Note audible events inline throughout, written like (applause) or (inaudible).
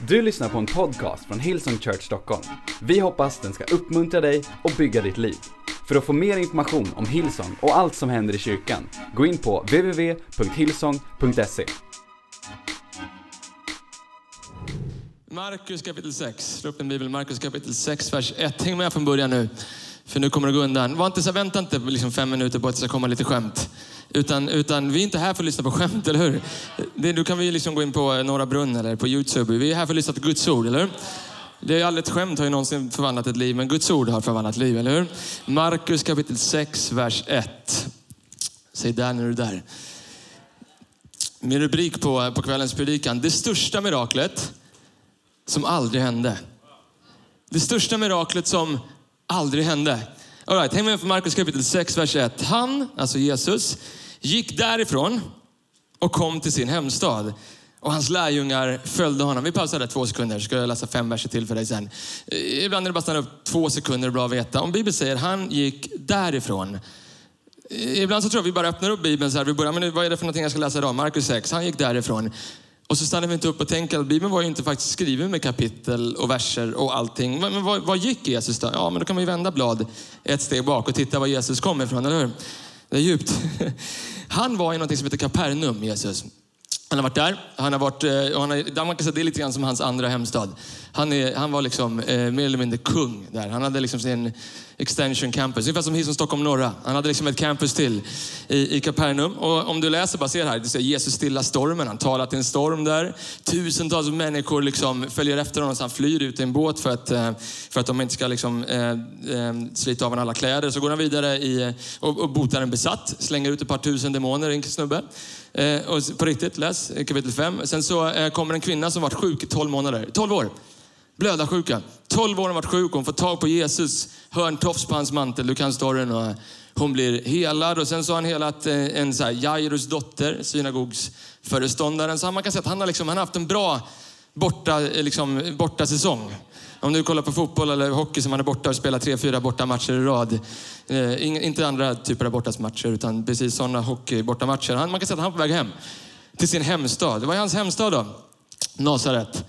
Du lyssnar på en podcast från Hillsong Church Stockholm. Vi hoppas den ska uppmuntra dig och bygga ditt liv. För att få mer information om Hillsong och allt som händer i kyrkan, gå in på www.hillsong.se. Markus kapitel 6. Slå upp din bibel. Markus kapitel 6, vers 1. Häng med från början nu. För nu kommer det gå undan. Var inte så, vänta inte liksom fem minuter på att det ska komma lite skämt. Utan, utan vi är inte här för att lyssna på skämt, (laughs) eller hur? Det, då kan vi liksom gå in på eh, Norra Brunn eller på Youtube. Vi är här för att lyssna på Guds ord, eller hur? Det är aldrig ett skämt har ju någonsin förvandlat ett liv, men Guds ord har förvandlat liv, eller hur? Markus kapitel 6, vers 1. Säg där när du är där. Min rubrik på, eh, på kvällens predikan. Det största miraklet som aldrig hände. Det största miraklet som aldrig hände. All right, häng med på Markus kapitel 6, vers 1. Han, alltså Jesus, gick därifrån och kom till sin hemstad. Och hans lärjungar följde honom. Vi pausar där två sekunder, så ska jag läsa fem verser till för dig sen. Eh, ibland är det bara att stanna upp två sekunder, bra att veta. Om Bibeln säger han gick därifrån. Eh, ibland så tror jag vi bara öppnar upp Bibeln så här. Vi börjar, men vad är det för någonting jag ska läsa idag? Markus 6, han gick därifrån. Och så stannar vi inte upp och tänker att Bibeln var ju inte faktiskt skriven med kapitel och verser och allting. Men, vad, vad gick Jesus då? Ja, men då kan man ju vända blad ett steg bak och titta var Jesus kom ifrån, eller hur? Det är djupt. (laughs) Han var i något som heter Kapernaum, Jesus. Han har varit där. Han har varit, eh, och han har, man kan säga det är lite grann som hans andra hemstad. Han, är, han var liksom eh, mer eller mindre kung där. Han hade liksom sin extension campus, ungefär som Hillsong Stockholm norra. Han hade liksom ett campus till i, i Kapernaum. Och om du läser, bara ser här, det ser Jesus stilla stormen. Han talar till en storm där. Tusentals människor liksom följer efter honom så han flyr ut i en båt för att, eh, för att de inte ska liksom, eh, eh, slita av honom alla kläder. Så går han vidare i, och, och botar en besatt, slänger ut ett par tusen demoner, en snubbe. Eh, och på riktigt, läs kapitel 5. Sen så eh, kommer en kvinna som varit sjuk i 12 månader. 12 år. Blödarsjuka. 12 år har hon varit sjuk. Hon får tag på Jesus, hör en tofs på hans mantel. Du kan storyn. Och hon blir helad. Och sen så har han helat eh, en så här, Jairus dotter, synagogsföreståndaren. Så man kan säga att han har, liksom, han har haft en bra borta, eh, liksom, borta säsong. Om du kollar på fotboll eller hockey som man är borta och spelar tre, fyra borta matcher i rad. Eh, inte andra typer av bortamatcher utan precis sådana hockey bortamatcher. Man kan säga att han är på väg hem till sin hemstad. Vad är hans hemstad då? Nasaret.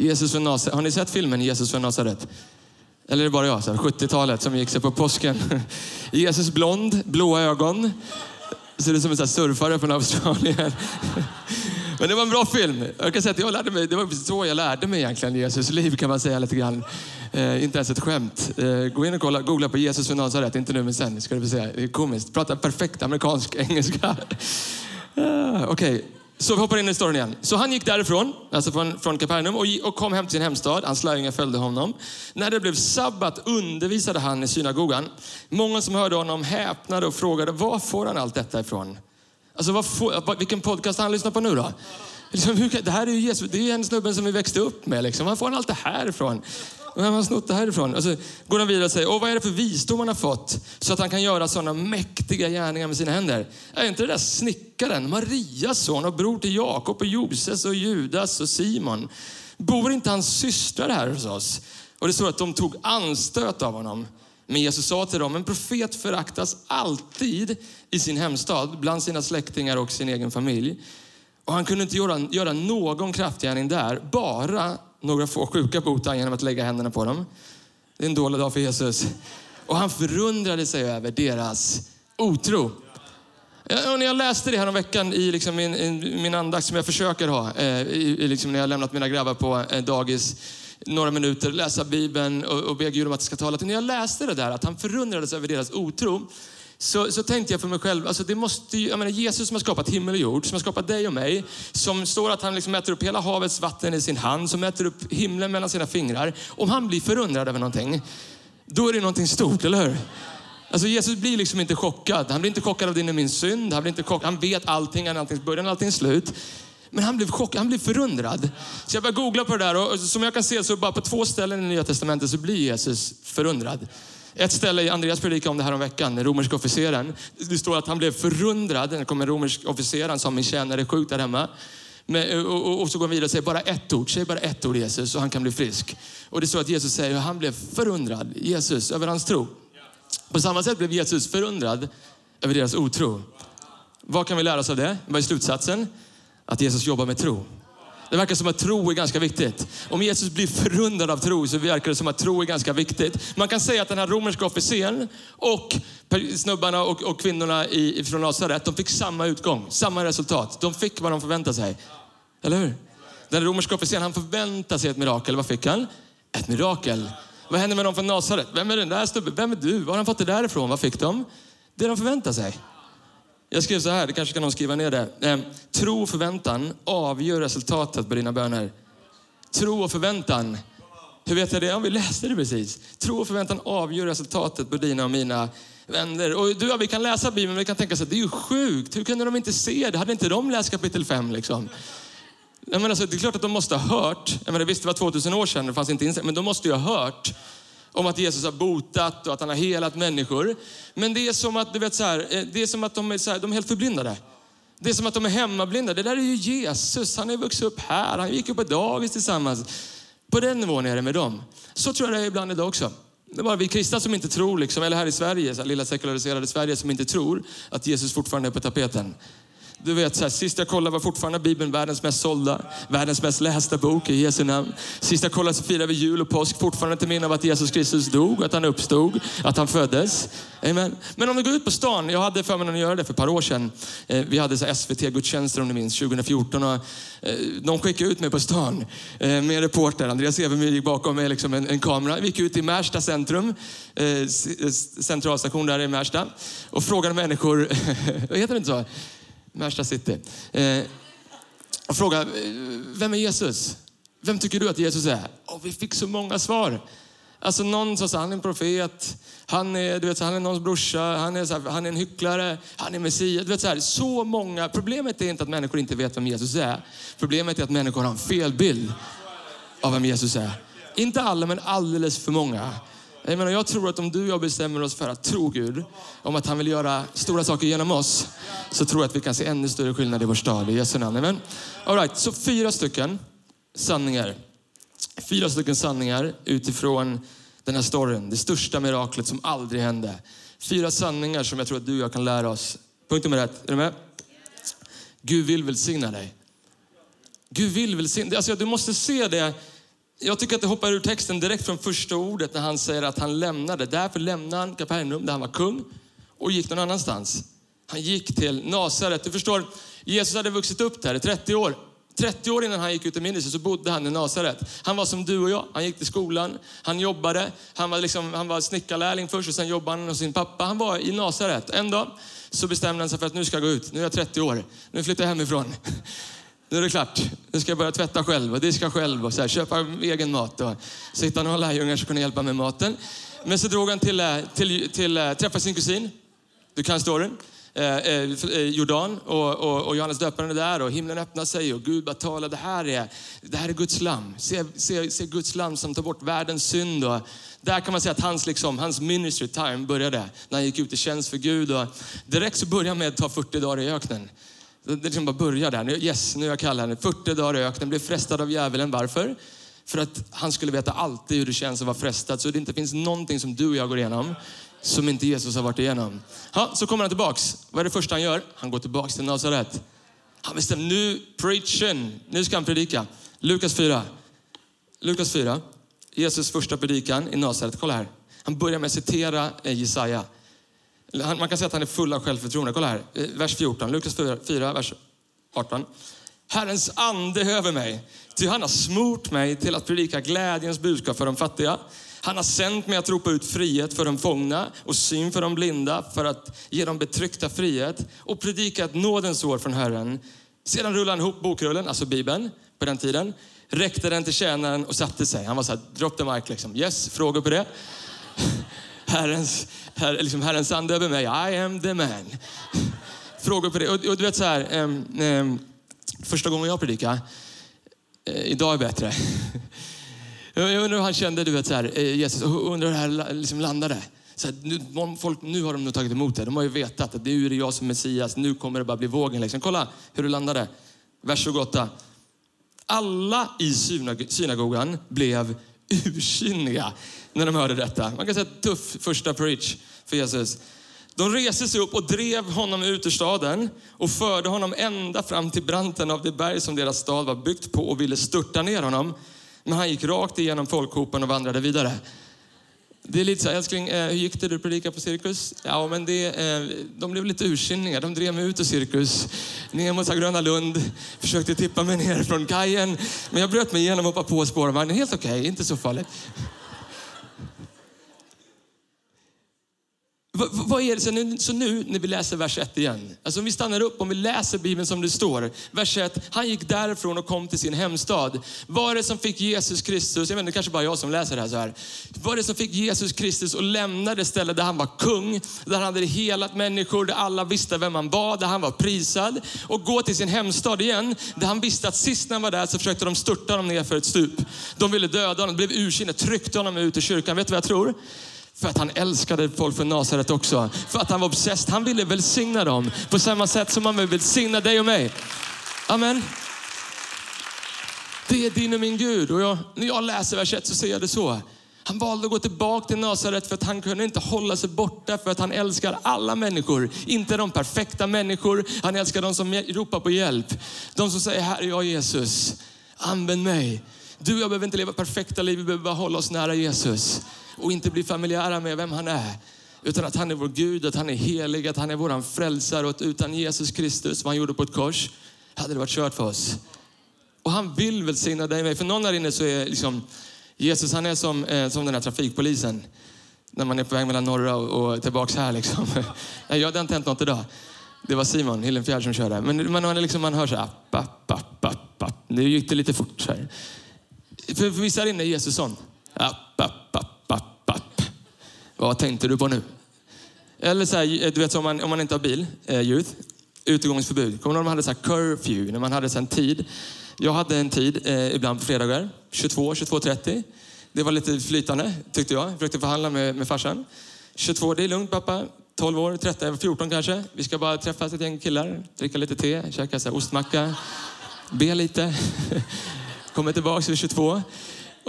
Jesus från Nasaret. Har ni sett filmen Jesus från Nasaret? Eller är det bara jag? 70-talet som gick sig på påsken. (laughs) Jesus blond, blåa ögon. Ser ut som en surfare från Australien. (laughs) Men det var en bra film. Jag kan säga att jag lärde mig, det var så jag lärde mig egentligen Jesus liv kan man säga lite grann. Eh, inte ens ett skämt. Eh, gå in och kolla, googla på Jesus från Nasaret, inte nu men sen ska du få se. Det är komiskt. Pratar perfekt amerikansk engelska. Uh, (laughs) Okej, okay så vi hoppar in i storyn igen. Så han gick därifrån, alltså från, från Kapernaum och, och kom hem till sin hemstad. Hans lärjungar följde honom. När det blev sabbat undervisade han i synagogan. Många som hörde honom häpnade och frågade, var får han allt detta ifrån? Alltså vad får, vilken podcast han lyssnar på nu då? Liksom, hur, det här är ju Jesus, det är en snubben som vi växte upp med. Liksom. Var får han allt det här ifrån? Vem har han snott det härifrån? Och så går han vidare och säger, Åh, vad är det för visdom han har fått så att han kan göra sådana mäktiga gärningar med sina händer? Är inte det där snickaren, Marias son och bror till Jakob och Joses och Judas och Simon? Bor inte hans systrar här hos oss? Och det står att de tog anstöt av honom. Men Jesus sa till dem, en profet föraktas alltid i sin hemstad, bland sina släktingar och sin egen familj. Och han kunde inte göra, göra någon kraftgärning där, bara några få sjuka botar genom att lägga händerna på dem. Det är en dålig dag för Jesus. Och han förundrade sig över deras otro. Ja, när jag läste det här om veckan i liksom min, min andakt som jag försöker ha, eh, i, liksom när jag lämnat mina grabbar på eh, dagis, några minuter, läsa Bibeln och, och be Gud om att det ska tala till. När jag läste det där, att han förundrades över deras otro, så, så tänkte jag för mig själv, alltså det måste ju, jag menar Jesus som har skapat himmel och jord, som har skapat dig och mig, som står att han liksom mäter upp hela havets vatten i sin hand, som mäter upp himlen mellan sina fingrar. Om han blir förundrad över någonting, då är det någonting stort, eller hur? Alltså Jesus blir liksom inte chockad. Han blir inte chockad av din och min synd. Han, blir inte chockad. han vet allting, han är alltings början och alltings slut. Men han blev chockad, han blev förundrad. Så jag började googla på det där och som jag kan se så bara på två ställen i Nya Testamentet så blir Jesus förundrad. Ett ställe i Andreas predikade om det här om veckan, den romerska officeren. Det står att han blev förundrad. Det kom en romersk officer, han sa min tjänare är sjuk där hemma. Men, eh, och, och, och, så går han vidare och säger bara ett ord, säg bara ett ord Jesus och han kan bli frisk. Och det står att Jesus säger att han blev förundrad, Jesus, över hans tro. På samma sätt blev Jesus förundrad över deras otro. Vad kan vi lära oss av det? Vad är slutsatsen? Att Jesus jobbar med tro. Det verkar som att tro är ganska viktigt. Om Jesus blir förundrad av tro så verkar det som att tro är ganska viktigt. Man kan säga att den här romerska officeren och snubbarna och, och kvinnorna i, från Nasaret, de fick samma utgång, samma resultat. De fick vad de förväntade sig. Eller hur? Den romerska officeren, han förväntade sig ett mirakel. Vad fick han? Ett mirakel. Vad hände med dem från Nasaret? Vem är den där snubben? Vem är du? Var har han fått det därifrån? Vad fick de? Det de förväntade sig. Jag skrev så här, det kanske kan någon skriva ner det. Eh, tro och förväntan avgör resultatet på dina böner. Tro och förväntan. Hur vet jag det? Ja, vi läste det precis. Tro och förväntan avgör resultatet på dina och mina vänner. Och du och vi kan läsa Bibeln, men vi kan tänka så här, det är ju sjukt. Hur kunde de inte se det? Hade inte de läst kapitel 5 liksom? Jag menar, så, det är klart att de måste ha hört. Jag menar, visst, det var 2000 år sedan, det fanns inte insikt, men de måste ju ha hört om att Jesus har botat och att han har helat människor. Men det är som att, du vet, så här, eh, det är, som att de, är så här, de är helt förblindade. Det är som att de är hemmablinda. Det där är ju Jesus. Han har vuxit upp här. Han gick upp på dagis tillsammans. På den nivån är det med dem. Så tror jag det är ibland idag också. Det är bara vi kristna som inte tror, liksom, eller här i Sverige, så här, lilla sekulariserade Sverige, som inte tror att Jesus fortfarande är på tapeten. Du vet, så här, sist jag kollade var fortfarande Bibeln världens mest sålda, världens mest lästa bok i Jesu namn. Sist jag kollade så firar vi jul och påsk fortfarande till minne av att Jesus Kristus dog, att han uppstod, att han föddes. Amen. Men om du går ut på stan, jag hade förmånen att göra det för ett par år sedan. Eh, vi hade SVT-gudstjänster om ni minns, 2014. Och, eh, de skickade ut mig på stan eh, med en reporter. Andreas Evermyr gick bakom mig liksom en, en kamera. Vi gick ut i Märsta centrum, centralstation där i Märsta och frågade människor, (laughs) vad heter det inte så? Märsta city. Eh, och fråga, eh, vem är Jesus? Vem tycker du att Jesus är? Och vi fick så många svar. Alltså någon sa han är en profet, han är, du vet, han är någons brorsa, han är, så här, han är en hycklare, han är Messias. Du vet, så, här, så många. Problemet är inte att människor inte vet vem Jesus är. Problemet är att människor har en fel bild av vem Jesus är. Inte alla, men alldeles för många. Jag, menar, jag tror att om du och jag bestämmer oss för att tro Gud, om att han vill göra stora saker genom oss, så tror jag att vi kan se ännu större skillnad i vår stad. I Jesu namn. Amen. All right, så fyra stycken sanningar. Fyra stycken sanningar utifrån den här storyn. Det största miraklet som aldrig hände. Fyra sanningar som jag tror att du och jag kan lära oss. Punkt nummer ett. Är du med? Gud vill välsigna dig. Gud vill välsigna dig. Alltså, du måste se det jag tycker att det hoppar ur texten direkt från första ordet när han säger att han lämnade. Därför lämnade han Kapernaum där han var kung och gick någon annanstans. Han gick till Nasaret. Du förstår, Jesus hade vuxit upp där i 30 år. 30 år innan han gick ut i minnet så bodde han i Nasaret. Han var som du och jag. Han gick till skolan, han jobbade. Han var, liksom, han var snickarlärling först och sen jobbade han hos sin pappa. Han var i Nasaret. En dag så bestämde han sig för att nu ska jag gå ut. Nu är jag 30 år. Nu flyttar jag hemifrån nu är det klart. Nu ska jag börja tvätta själv och diska själv och så här, köpa egen mat och så hittade några lärjungar som kunde hjälpa med maten. Men så drog han till, eh, till, till, eh, träffa sin kusin. Du kan storyn. Eh, eh, eh, Jordan och, och, och, Johannes döparen är där och himlen öppnar sig och Gud bara talar. Det här är, det här är Guds lam. Se, se, se Guds lam som tar bort världens synd. Och där kan man säga att hans, liksom, hans ministry time började när han gick ut i tjänst för Gud. Och direkt så började han med att ta 40 dagar i öknen. Det liksom bara börjar där. Yes, nu är jag kallad. 40 dagar i öknen, blev frestad av djävulen. Varför? För att han skulle veta alltid hur det känns att vara frestad. Så det inte finns någonting som du och jag går igenom som inte Jesus har varit igenom. Ha, så kommer han tillbaks. Vad är det första han gör? Han går tillbaks till Nasaret. Han bestämmer, nu preaching. Nu ska han predika. Lukas 4. Lukas 4. Jesus första predikan i Nasaret. Kolla här. Han börjar med att citera eh, Jesaja. Man kan säga att han är full av självförtroende. Kolla här, vers 14, Lukas 4, vers 18. Herrens ande över mig, ty han har smort mig till att predika glädjens budskap för de fattiga. Han har sänt mig att ropa ut frihet för de fångna och syn för de blinda för att ge dem betryckta frihet och predika ett nådens år från Herren. Sedan rullade han ihop bokrullen, alltså Bibeln, på den tiden, räckte den till tjänaren och satte sig. Han var så här, drop the mic liksom. Yes, frågor på det? Herrens, her, liksom Herrens ande över mig. I am the man. Frågor på det. Och, och du vet så här, um, um, första gången jag predikade, uh, idag är bättre. jag undrar hur han kände, du vet så här, uh, Jesus, undrar hur det här liksom landade. Så här, nu, folk, nu har de nog tagit emot det. De har ju vetat att nu är det jag som Messias. Nu kommer det bara bli vågen. Liksom. Kolla hur det landade. Vers 28. Alla i synagogan blev ursinniga när de hörde detta. Man kan säga tuff första preach för Jesus. De reste sig upp och drev honom ut ur staden och förde honom ända fram till branten av det berg som deras stad var byggt på och ville störta ner honom. Men han gick rakt igenom folkhopen och vandrade vidare. Det är lite så här, älskling, eh, hur gick det du predikade på cirkus? Ja, men det, eh, de blev lite ursinniga. De drev mig ut ur cirkus, ner mot Gröna Lund, försökte tippa mig ner från kajen. Men jag bröt mig igenom och hoppade på spårvagnen. Helt okej, okay, inte så farligt. Vad är det så nu, så nu när vi läser vers 1 igen? Alltså om vi stannar upp, om vi läser Bibeln som det står. Vers 1, han gick därifrån och kom till sin hemstad. Vad är det som fick Jesus Kristus, jag vet inte, kanske bara jag som läser det här så här. Vad är det som fick Jesus Kristus att lämna det ställe där han var kung, där han hade helat människor, där alla visste vem han var, där han var prisad. Och gå till sin hemstad igen, där han visste att sist när han var där så försökte de störta honom ner för ett stup. De ville döda honom, blev ursinniga, tryckte honom ut ur kyrkan. Vet du vad jag tror? För att han älskade folk från Nasaret också. För att han var obsessed. Han ville välsigna dem på samma sätt som han vill välsigna dig och mig. Amen. Det är din och min Gud. Och jag, när jag läser vers 1 så ser jag det så. Han valde att gå tillbaka till Nasaret för att han kunde inte hålla sig borta för att han älskar alla människor. Inte de perfekta människor. Han älskar de som ropar på hjälp. De som säger, här är jag Jesus. Använd mig. Du och jag behöver inte leva perfekta liv, vi behöver bara hålla oss nära Jesus och inte bli familjära med vem han är. Utan att han är vår Gud, att han är helig, att han är vår frälsare och att utan Jesus Kristus, som han gjorde på ett kors, hade det varit kört för oss. Och han vill välsigna dig med. mig. För någon där inne så är liksom, Jesus han är som, eh, som den här trafikpolisen. När man är på väg mellan norra och, och tillbaks här liksom. (laughs) Nej, jag hade inte hänt något idag. Det var Simon Hillenfjärd som körde. Men man, liksom, man hör så här, app, app, app. Nu gick det lite fort så här. För, för vissa här inne är Jesus sån. App, app. Vad tänkte du på nu? Eller så här, du vet om man, om man inte har bil, eh, youth, utegångsförbud. Kommer du ihåg när man hade så här curfew, när man hade så en tid. Jag hade en tid eh, ibland på fredagar, 22, 22.30. Det var lite flytande tyckte jag. Jag försökte förhandla med, med farsan. 22, det är lugnt pappa. 12 år, 13, 14 kanske. Vi ska bara träffas ett gäng killar, dricka lite te, käka så här ostmacka, be lite. (laughs) Kommer tillbaka vid 22.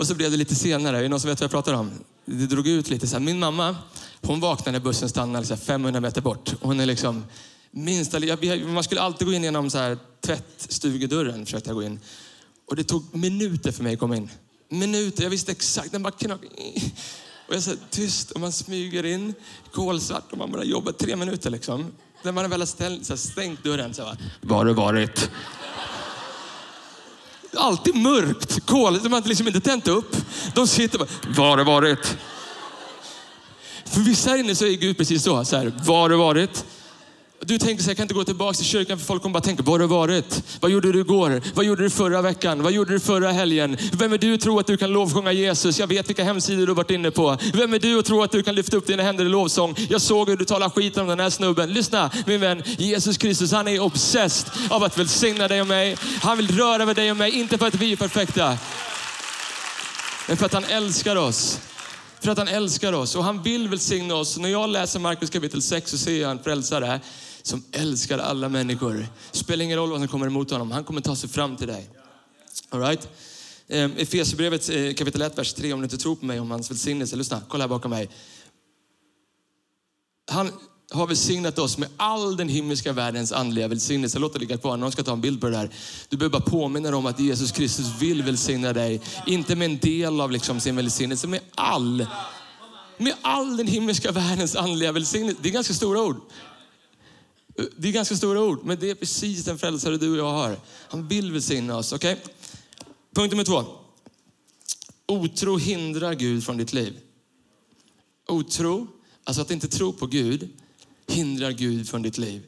Och så blev det lite senare. Är det någon som vet vad jag pratar om? Det drog ut lite. Så Min mamma, hon vaknade när bussen stannade så 500 meter bort. Hon är liksom minsta... Man skulle alltid gå in genom så här tvättstugedörren, försökte jag gå in. Och det tog minuter för mig att komma in. Minuter. Jag visste exakt. Den bara knakade. Och jag sa tyst och man smyger in, kolsvart och man bara jobbar tre minuter liksom. När man väl har ställt, så här, stängt dörren så bara, var har du varit? Alltid mörkt. Kol, de har liksom inte tänt upp. De sitter bara, var har det varit? För vissa här inne så är Gud precis så. så här, var har det varit? Du tänker så jag kan inte gå tillbaka till kyrkan för folk kommer bara tänka, var har du varit? Vad gjorde du igår? Vad gjorde du förra veckan? Vad gjorde du förra helgen? Vem är du att tro att du kan lovsjunga Jesus? Jag vet vilka hemsidor du varit inne på. Vem är du att tro att du kan lyfta upp dina händer i lovsång? Jag såg hur du talade skit om den här snubben. Lyssna min vän, Jesus Kristus han är obsessed av att välsigna dig och mig. Han vill röra vid dig och mig, inte för att vi är perfekta. Men för att han älskar oss. För att han älskar oss och han vill välsigna oss. När jag läser Markus kapitel 6 så ser jag en frälsare som älskar alla människor. Spelar ingen roll vad som kommer emot honom, han kommer ta sig fram till dig. All right? Ehm, Efesierbrevet eh, kapitel 1, vers 3. Om du inte tror på mig om hans välsignelse, lyssna, kolla här bakom mig. Han har välsignat oss med all den himmelska världens andliga välsignelse. Låt det ligga kvar, någon ska ta en bild på det där. Du behöver bara påminna dig om att Jesus Kristus vill välsigna dig. Inte med en del av liksom sin välsignelse, med all. Med all den himmelska världens andliga välsignelse. Det är ganska stora ord. Det är ganska stora ord, men det är precis den frälsare du och jag har. Han vill välsigna oss. Okay? Punkt nummer två. Otro hindrar Gud från ditt liv. Otro, alltså att inte tro på Gud, hindrar Gud från ditt liv.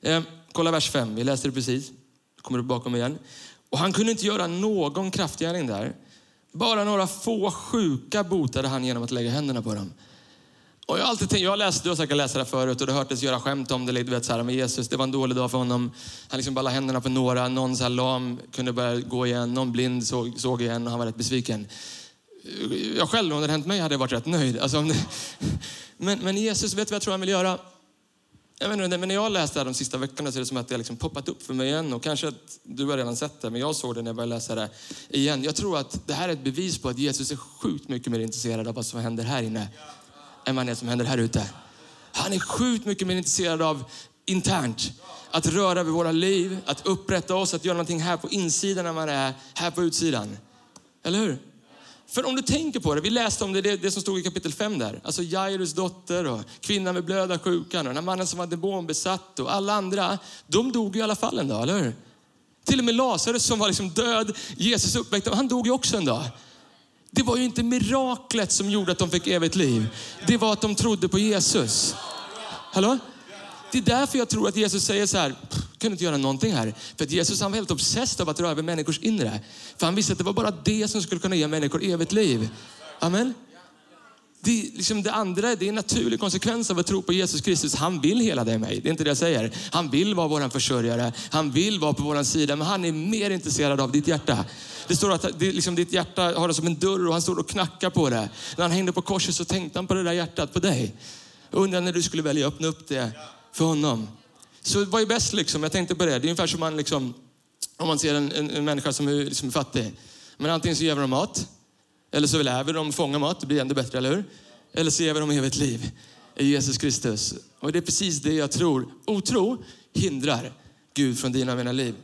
Eh, kolla vers 5, vi läste det precis. Kommer du bakom igen. Och han kunde inte göra någon kraftgärning där. Bara några få sjuka botade han genom att lägga händerna på dem. Och jag har alltid tänkt, jag har läst, du har säkert läst det här förut och du har hört göra skämt om det. Du vet, så här, med Jesus, det var en dålig dag för honom. Han liksom bara la händerna på några. Någon så här lam kunde börja gå igen. Någon blind såg, såg igen och han var rätt besviken. Jag själv, om det hade hänt mig, hade jag varit rätt nöjd. Alltså, det... men, men Jesus, vet du vad jag tror han vill göra? Jag vet inte, men när jag läste det här de sista veckorna så är det som att det har liksom poppat upp för mig igen. Och kanske att du har redan sett det, men jag såg det när jag började läsa det igen. Jag tror att det här är ett bevis på att Jesus är sjukt mycket mer intresserad av vad som händer här inne än vad det som händer här ute. Han är sjukt mycket mer intresserad av internt. Att röra vid våra liv, att upprätta oss, att göra någonting här på insidan när man är här på utsidan. Eller hur? För om du tänker på det, vi läste om det, det, det som stod i kapitel 5 där. Alltså Jairus dotter och kvinnan med blöda sjukan och den här mannen som var demonbesatt och alla andra. De dog ju i alla fall en dag, eller hur? Till och med Lazarus som var liksom död, Jesus uppväckte, han dog ju också en dag. Det var ju inte miraklet som gjorde att de fick evigt liv. Det var att de trodde på Jesus. Hallå? Det är därför jag tror att Jesus säger så här, kunde inte göra någonting här. För att Jesus han var helt obsessed av att röra vid människors inre. För han visste att det var bara det som skulle kunna ge människor evigt liv. Amen. Det, liksom det andra det är en naturlig konsekvens av att tro på Jesus Kristus. Han vill hela dig och mig. Det är inte det jag säger. Han vill vara vår försörjare. Han vill vara på vår sida. Men han är mer intresserad av ditt hjärta. Det står att det, liksom, ditt hjärta har det som en dörr och han står och knackar på det. När han hängde på korset så tänkte han på det där hjärtat, på dig. Undrar när du skulle välja att öppna upp det för honom. Så vad är bäst liksom? Jag tänkte på det. Det är ungefär som man liksom, om man ser en, en, en människa som är liksom fattig. Men antingen så ger vi dem mat, eller så lär vi dem fånga mat. Det blir ännu bättre, eller hur? Eller så ger vi dem evigt liv i Jesus Kristus. Och det är precis det jag tror. Otro hindrar Gud från dina och mina liv.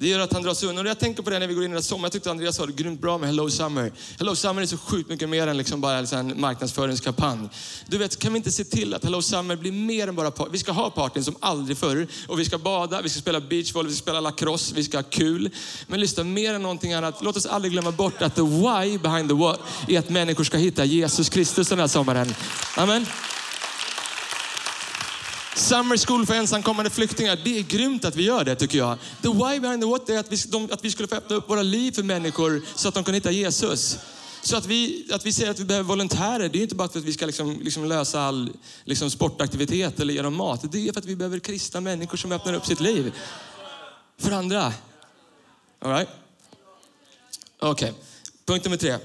Det gör att han dras undan. Jag tänker på det när vi går in i sommar. Jag tyckte Andreas sa det grymt bra med Hello Summer. Hello Summer är så sjukt mycket mer än liksom bara en marknadsföringskampanj. Du vet, kan vi inte se till att Hello Summer blir mer än bara party? Vi ska ha partyn som aldrig förr. Och vi ska bada, vi ska spela beachvolley, vi ska spela lacrosse, vi ska ha kul. Men lyssna, mer än någonting annat. Låt oss aldrig glömma bort att the why behind the what är att människor ska hitta Jesus Kristus den här sommaren. Amen. Summer School för ensamkommande flyktingar. Det är grymt att vi gör det tycker jag. The why behind the what är att vi, de, att vi skulle få öppna upp våra liv för människor så att de kan hitta Jesus. Så att vi, att vi säger att vi behöver volontärer, det är inte bara för att vi ska liksom, liksom lösa all liksom sportaktivitet eller ge dem mat. Det är för att vi behöver kristna människor som öppnar upp sitt liv för andra. All right? Okej, okay. punkt nummer tre.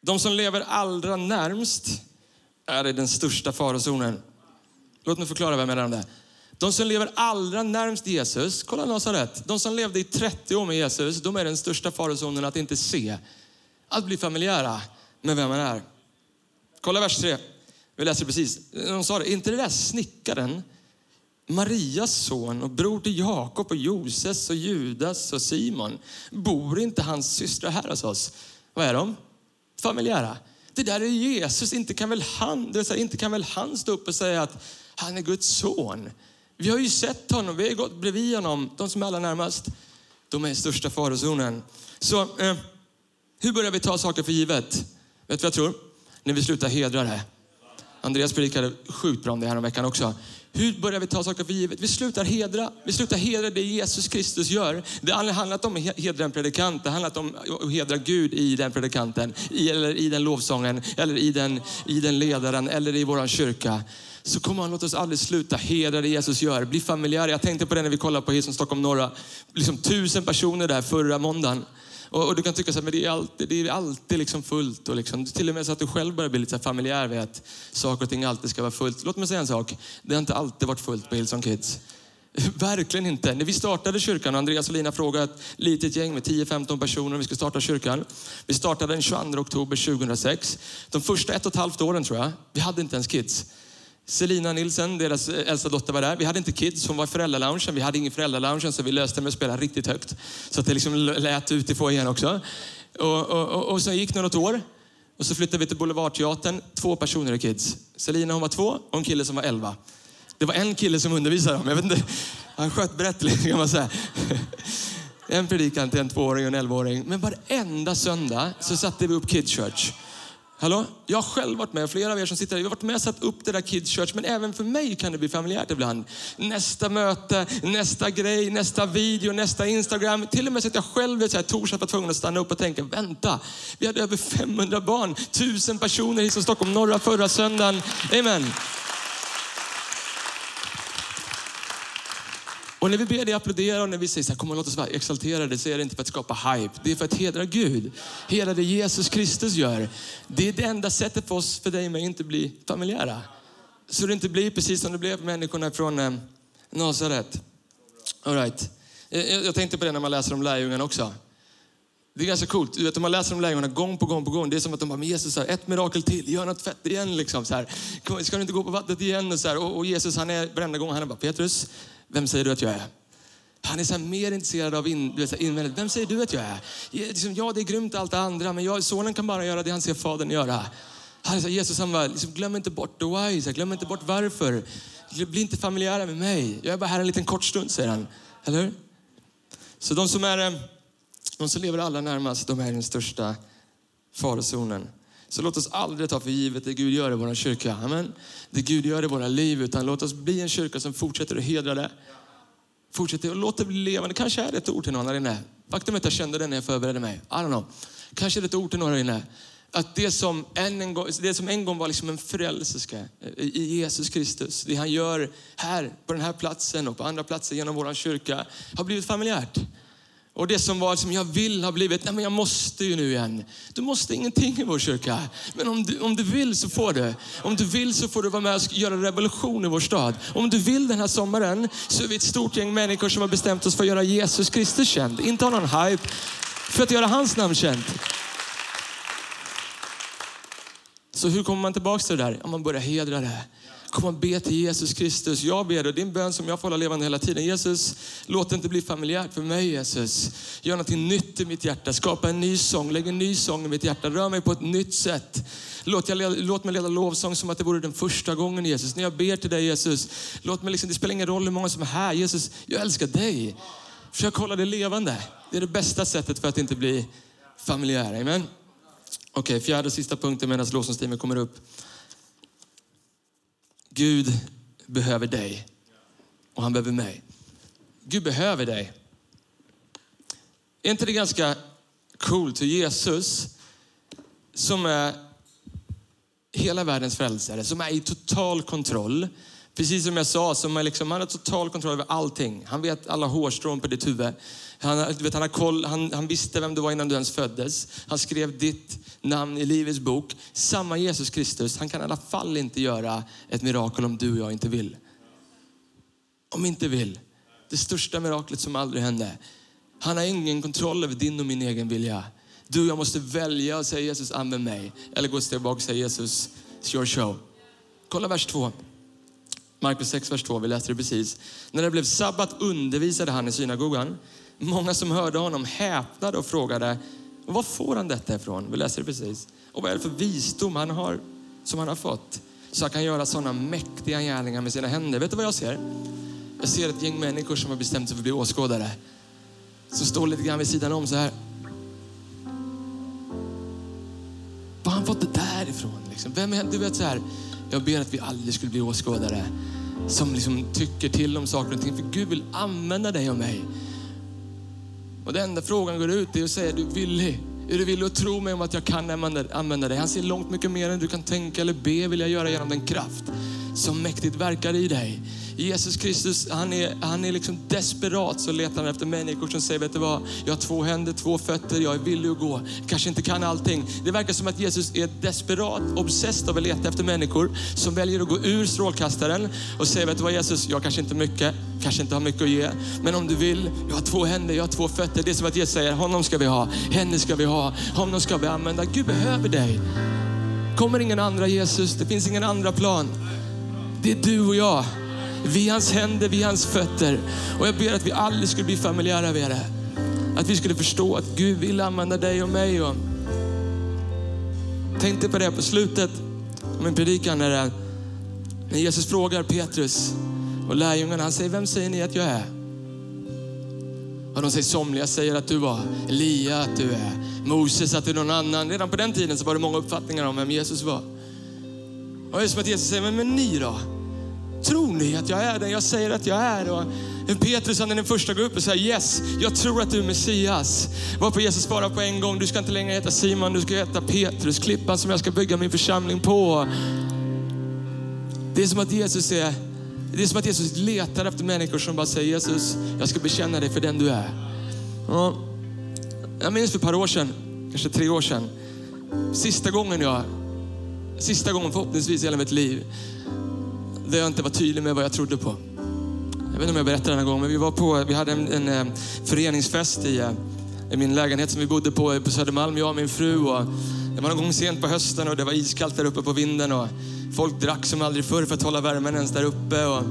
De som lever allra närmst är i den största farozonen. Låt mig förklara vad jag menar om det. De som lever allra närmst Jesus, kolla Nasaret. De som levde i 30 år med Jesus, de är den största farozonen att inte se. Att bli familjära med vem man är. Kolla vers 3. Vi läser precis. De sa det, inte det där snickaren, Marias son och bror till Jakob och Joses och Judas och Simon. Bor inte hans systrar här hos oss? Vad är de? Familjära. Det där är Jesus, inte kan väl han, det säga, inte kan väl han stå upp och säga att han är Guds son. Vi har ju sett honom, vi har gått bredvid honom. De som är allra närmast, de är i största farozonen. Så eh, hur börjar vi ta saker för givet? Vet du vad jag tror? När vi slutar hedra det. Andreas predikade sjukt bra om det här om veckan också. Hur börjar vi ta saker för givet? Vi slutar hedra. Vi slutar hedra det Jesus Kristus gör. Det har handlat om att hedra en predikant. Det har handlat om att hedra Gud i den predikanten. I, eller i den lovsången. Eller i den, i den ledaren. Eller i vår kyrka. Så kommer han låta oss aldrig sluta hedra det Jesus gör. Bli familjära. Jag tänkte på det när vi kollade på Hillsong Stockholm norra. Liksom tusen personer där förra måndagen. Och, och, du kan tycka så här, men det är alltid, det är alltid liksom fullt. Och liksom, till och med så att du själv börjar bli lite så familjär vid att saker och ting alltid ska vara fullt. Låt mig säga en sak. Det har inte alltid varit fullt på Hillsong Kids. (laughs) Verkligen inte. När vi startade kyrkan, Andreas och Lina frågade ett litet gäng med 10-15 personer om vi skulle starta kyrkan. Vi startade den 22 oktober 2006. De första ett och ett halvt åren tror jag, vi hade inte ens kids. Selina Nilsen, deras eh, äldsta dotter var där. Vi hade inte kids, hon var i föräldraloungen. Vi hade ingen föräldraloungen så vi löste med att spela riktigt högt. Så att det liksom lät ut i foajén också. Och, och, och, och så gick det något år. Och så flyttade vi till Boulevardteatern. Två personer i kids. Selina hon var två och en kille som var elva. Det var en kille som undervisade dem. Jag vet inte, han sköt brett (laughs) liksom, kan man säga. En predikan till en tvååring och en elvaåring. Men varenda söndag så satte vi upp Kids Church. Hallå? Jag har själv varit med, flera av er som sitter här, vi har varit med och satt upp det där Kids Church, men även för mig kan det bli familjärt ibland. Nästa möte, nästa grej, nästa video, nästa Instagram. Till och med så att jag själv vet, så här, torsdag var tvungen att stanna upp och tänka, vänta, vi hade över 500 barn, tusen personer i Stockholm norra förra söndagen. Amen. Och när vi ber dig applådera och när vi säger så här, kom och låt oss vara exalterade, så är det inte för att skapa hype. Det är för att hedra Gud. Hedra det Jesus Kristus gör. Det är det enda sättet för oss, för dig och mig, att inte bli familjära. Så det inte blir precis som det blev för människorna från eh, Nasaret. All right. jag, jag tänkte på det när man läser om lärjungarna också. Det är ganska coolt. Du vet, om man läser om lärjungarna gång på gång på gång. Det är som att de bara, men Jesus, här, ett mirakel till, gör något fett igen. Liksom, så här. Ska du inte gå på vattnet igen? Och, så här. Och, och Jesus, han är varenda gång, han är bara, Petrus, vem säger du att jag är? Han är så mer intresserad av in, du vet, invändigt. Vem säger du att jag är? Liksom, ja, det är grymt allt det andra, men jag, sonen kan bara göra det han ser fadern göra. Han är så här, Jesus han bara, liksom, glöm inte bort the why, så här, glöm inte bort varför. Bli inte familjära med mig. Jag är bara här en liten kort stund, säger han. Eller hur? Så de som, är, eh, de som lever allra närmast, de är den största farozonen. Så låt oss aldrig ta för givet det Gud gör i vår kyrka. Amen. Det Gud gör i våra liv. Utan låt oss bli en kyrka som fortsätter att hedra det. Fortsätter att låta det bli levande. Kanske är det ett ord till någon här inne. Faktum är att jag kände det när jag förberedde mig. I don't know. Kanske är det ett ord till någon här inne. Att det som en, en gång, det som en gång var liksom en frälserska eh, i Jesus Kristus, det han gör här på den här platsen och på andra platser genom vår kyrka, har blivit familjärt. Och det som var som jag vill har blivit, nej men jag måste ju nu igen. Du måste ingenting i vår kyrka. Men om du, om du vill så får du. Om du vill så får du vara med och göra revolution i vår stad. Om du vill den här sommaren så är vi ett stort gäng människor som har bestämt oss för att göra Jesus Kristus känd. Inte ha någon hype, för att göra hans namn känt. Så hur kommer man tillbaka till det där? Om man börjar hedra det. Kom och be till Jesus Kristus. Jag ber och det är en bön som jag får hålla levande hela tiden. Jesus, låt det inte bli familjärt för mig Jesus. Gör någonting nytt i mitt hjärta. Skapa en ny sång. Lägg en ny sång i mitt hjärta. Rör mig på ett nytt sätt. Låt, jag, låt mig leda lovsång som att det vore den första gången Jesus. När jag ber till dig Jesus. Låt mig liksom, det spelar ingen roll hur många som är här. Jesus, jag älskar dig. Försök hålla det levande. Det är det bästa sättet för att inte bli familjär. Amen. Okej, okay, fjärde och sista punkten medan lovsångsteamet kommer upp. Gud behöver dig och han behöver mig. Gud behöver dig. Är inte det ganska coolt hur Jesus, som är hela världens frälsare, som är i total kontroll. Precis som jag sa, som är liksom, han har total kontroll över allting. Han vet alla hårstrån på ditt huvud. Han, du vet, han, har koll, han, han visste vem du var innan du ens föddes. Han skrev ditt namn i Livets bok. Samma Jesus Kristus, han kan i alla fall inte göra ett mirakel om du och jag inte vill. Om inte vill. Det största miraklet som aldrig hände. Han har ingen kontroll över din och min egen vilja. Du och jag måste välja och säga Jesus, använd mig. Eller gå ett steg bak och säga Jesus, it's your show. Kolla vers 2. Markus 6, vers 2, vi läste det precis. När det blev sabbat undervisade han i synagogan. Många som hörde honom häpnade och frågade, var får han detta ifrån? Vi läser det precis. Och vad är det för visdom han har, som han har fått? Så han kan göra sådana mäktiga gärningar med sina händer. Vet du vad jag ser? Jag ser ett gäng människor som har bestämt sig för att bli åskådare. Som står lite grann vid sidan om så här. Var har han fått det där ifrån? Liksom? Vem är, du vet så här, jag ber att vi aldrig skulle bli åskådare som liksom tycker till om saker och ting. För Gud vill använda dig och mig och den enda frågan går ut är att säga, du villig? Är du villig att tro mig om att jag kan använda dig? Han ser långt mycket mer än du kan tänka eller be vill jag göra genom den kraft som mäktigt verkar i dig. Jesus Kristus, han är, han är liksom desperat så letar han efter människor som säger, vet du vad, jag har två händer, två fötter, jag är villig att gå. Kanske inte kan allting. Det verkar som att Jesus är desperat, obsessed av att leta efter människor som väljer att gå ur strålkastaren och säger, vet du vad Jesus, jag kanske inte mycket, kanske inte har mycket att ge, men om du vill, jag har två händer, jag har två fötter. Det är som att Jesus säger, honom ska vi ha, henne ska vi ha, honom ska vi använda. Gud behöver dig. kommer ingen andra Jesus, det finns ingen andra plan. Det är du och jag. Vi är hans händer, vi är hans fötter. Och jag ber att vi aldrig skulle bli familjära med det. Att vi skulle förstå att Gud vill använda dig och mig. Och tänkte på det på slutet av min predikan när, när Jesus frågar Petrus och lärjungarna, han säger, vem säger ni att jag är? Och de säger, somliga säger att du var Elia, att du är Moses, att du är någon annan. Redan på den tiden så var det många uppfattningar om vem Jesus var. Och det är som att Jesus säger, men, men ni då? Tror ni att jag är den jag säger att jag är? Och Petrus han är den första går upp och säger yes, jag tror att du är Messias. Varpå Jesus svarar på en gång, du ska inte längre heta Simon, du ska heta Petrus, klippan som jag ska bygga min församling på. Det är som att Jesus är, det är som att Jesus letar efter människor som bara säger Jesus, jag ska bekänna dig för den du är. Och jag minns för ett par år sedan, kanske tre år sedan, sista gången jag, sista gången förhoppningsvis i hela mitt liv, där jag inte var tydlig med vad jag trodde på. Jag vet inte om jag berättade den här gången, men vi, var på, vi hade en, en, eh, föreningsfest i, eh, i min lägenhet som vi bodde på eh, på Södermalm, jag och min fru. Och det var någon gång sent på hösten och det var iskallt där uppe på vinden. Och folk drack som aldrig förr för att hålla värmen ens där uppe. Och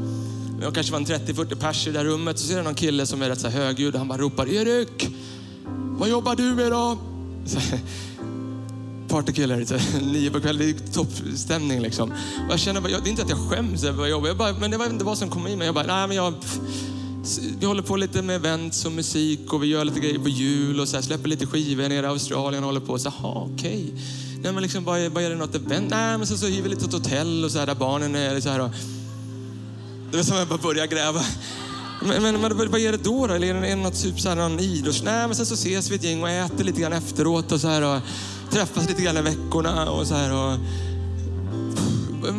jag kanske var en 30-40 pers i det där rummet. Så ser jag någon kille som är rätt så högljudd och han bara ropar Erik, vad jobbar du med då? (laughs) partykiller, (laughs) nio på kvällen, det är toppstämning liksom. Och jag känner, det är inte att jag skäms över vad jag jobbar, jag bara, men det var inte vad som kom i mig. Jag bara, nej men jag, vi håller på lite med events och musik och vi gör lite grejer på jul och så här, släpper lite skivor nere i Australien och håller på. Så jaha, okej. Okay. Nej men liksom, bara, bara är det något event? Nej men så, så hyr vi lite ett hotell och så här där barnen är så här. Och, det var som att jag bara började gräva. Men, men, men vad är det då? då? Eller är det något typ så här, någon idrotts... Nej, men sen så ses vi ett gäng och äter lite grann efteråt och så här och träffas lite grann i veckorna och så här och...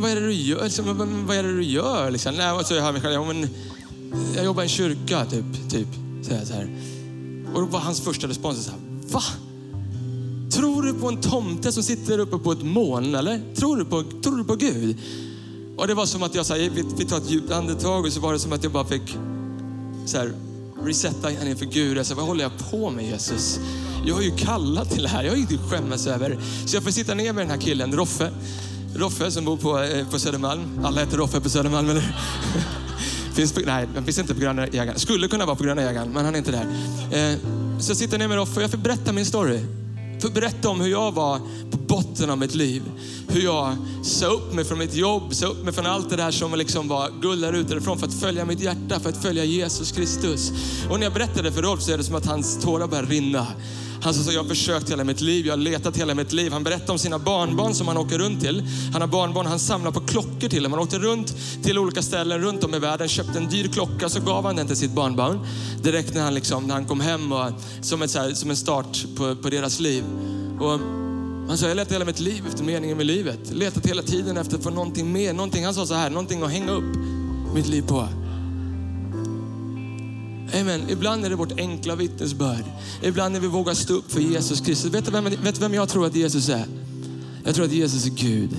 Vad är det du gör? Liksom, vad är det du gör? Liksom? Nej, så jag mig själv, ja, men jag jobbar i en kyrka, typ. typ säger så här. Och då var hans första respons så här, va? Tror du på en tomte som sitter uppe på ett moln, eller? Tror du på, tror du på Gud? Och det var som att jag sa, vi, vi tar ett djupt andetag och så var det som att jag bara fick så här, resetta henne inför Gud. Jag sa, vad håller jag på med Jesus? Jag har ju kallat till det här, jag har inget att skämmas över. Så jag får sitta ner med den här killen, Roffe. Roffe som bor på, eh, på Södermalm. Alla heter Roffe på Södermalm, eller (laughs) finns på, Nej, han finns inte på Gröna Jägaren. Skulle kunna vara på Gröna Jägaren, men han är inte där. Eh, så jag sitter ner med Roffe och jag får berätta min story. För berätta om hur jag var på botten av mitt liv. Hur jag sa upp mig från mitt jobb, sa upp mig från allt det där som liksom var guld där ute för att följa mitt hjärta, för att följa Jesus Kristus. Och när jag berättade för Rolf så är det som att hans tårar började rinna. Han sa, jag har försökt hela mitt liv, jag har letat hela mitt liv. Han berättade om sina barnbarn som han åker runt till. Han har barnbarn, han samlar på klockor till dem. Han åkte runt till olika ställen runt om i världen, köpte en dyr klocka, så gav han den till sitt barnbarn. Direkt när han, liksom, när han kom hem, och, som, ett, här, som en start på, på deras liv. Och han sa, jag har letat hela mitt liv efter meningen med livet. Letat hela tiden efter att få någonting mer, någonting, han sa så här, någonting att hänga upp mitt liv på. Amen. Ibland är det vårt enkla vittnesbörd. Ibland när vi vågar stå upp för Jesus Kristus. Vet du vem, vet du vem jag tror att Jesus är? Jag tror att Jesus är Gud.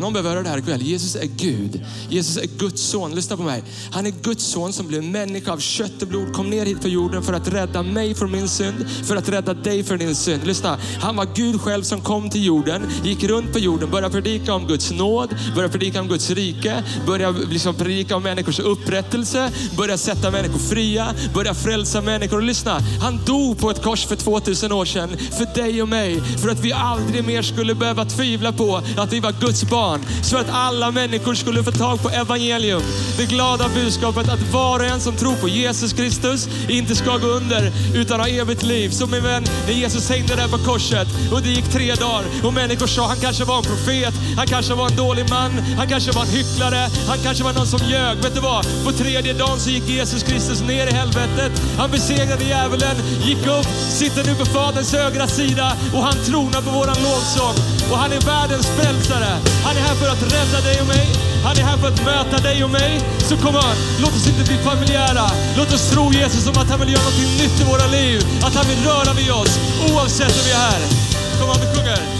Någon behöver höra det här ikväll. Jesus är Gud. Jesus är Guds son. Lyssna på mig. Han är Guds son som blev människa av kött och blod, kom ner hit på jorden för att rädda mig från min synd, för att rädda dig från din synd. Lyssna. Han var Gud själv som kom till jorden, gick runt på jorden, började predika om Guds nåd, började predika om Guds rike, började liksom predika om människors upprättelse, började sätta människor fria, började frälsa människor. Och lyssna, han dog på ett kors för 2000 år sedan för dig och mig, för att vi aldrig mer skulle behöva tvivla på att vi var Guds barn barn. Så att alla människor skulle få tag på evangelium. Det glada budskapet att var och en som tror på Jesus Kristus inte ska gå under utan ha evigt liv. Som min vän, när Jesus hängde där på korset och det gick tre dagar och människor sa han kanske var en profet, han kanske var en dålig man, han kanske var en hycklare, han kanske var någon som ljög. Vet du vad? På tredje dagen så gick Jesus Kristus ner i helvetet. Han besegrade djävulen, gick upp, sitter nu på Faderns högra sida och han tronar på våran lovsång. Och han är världens frälsare. Han är här för att rädda dig och mig. Han är här för att möta dig och mig. Så kom on, låt oss inte bli familjära. Låt oss tro Jesus om att han vill göra något nytt i våra liv. Att han vill röra vid oss oavsett om vi är här. Kom on, vi sjunger.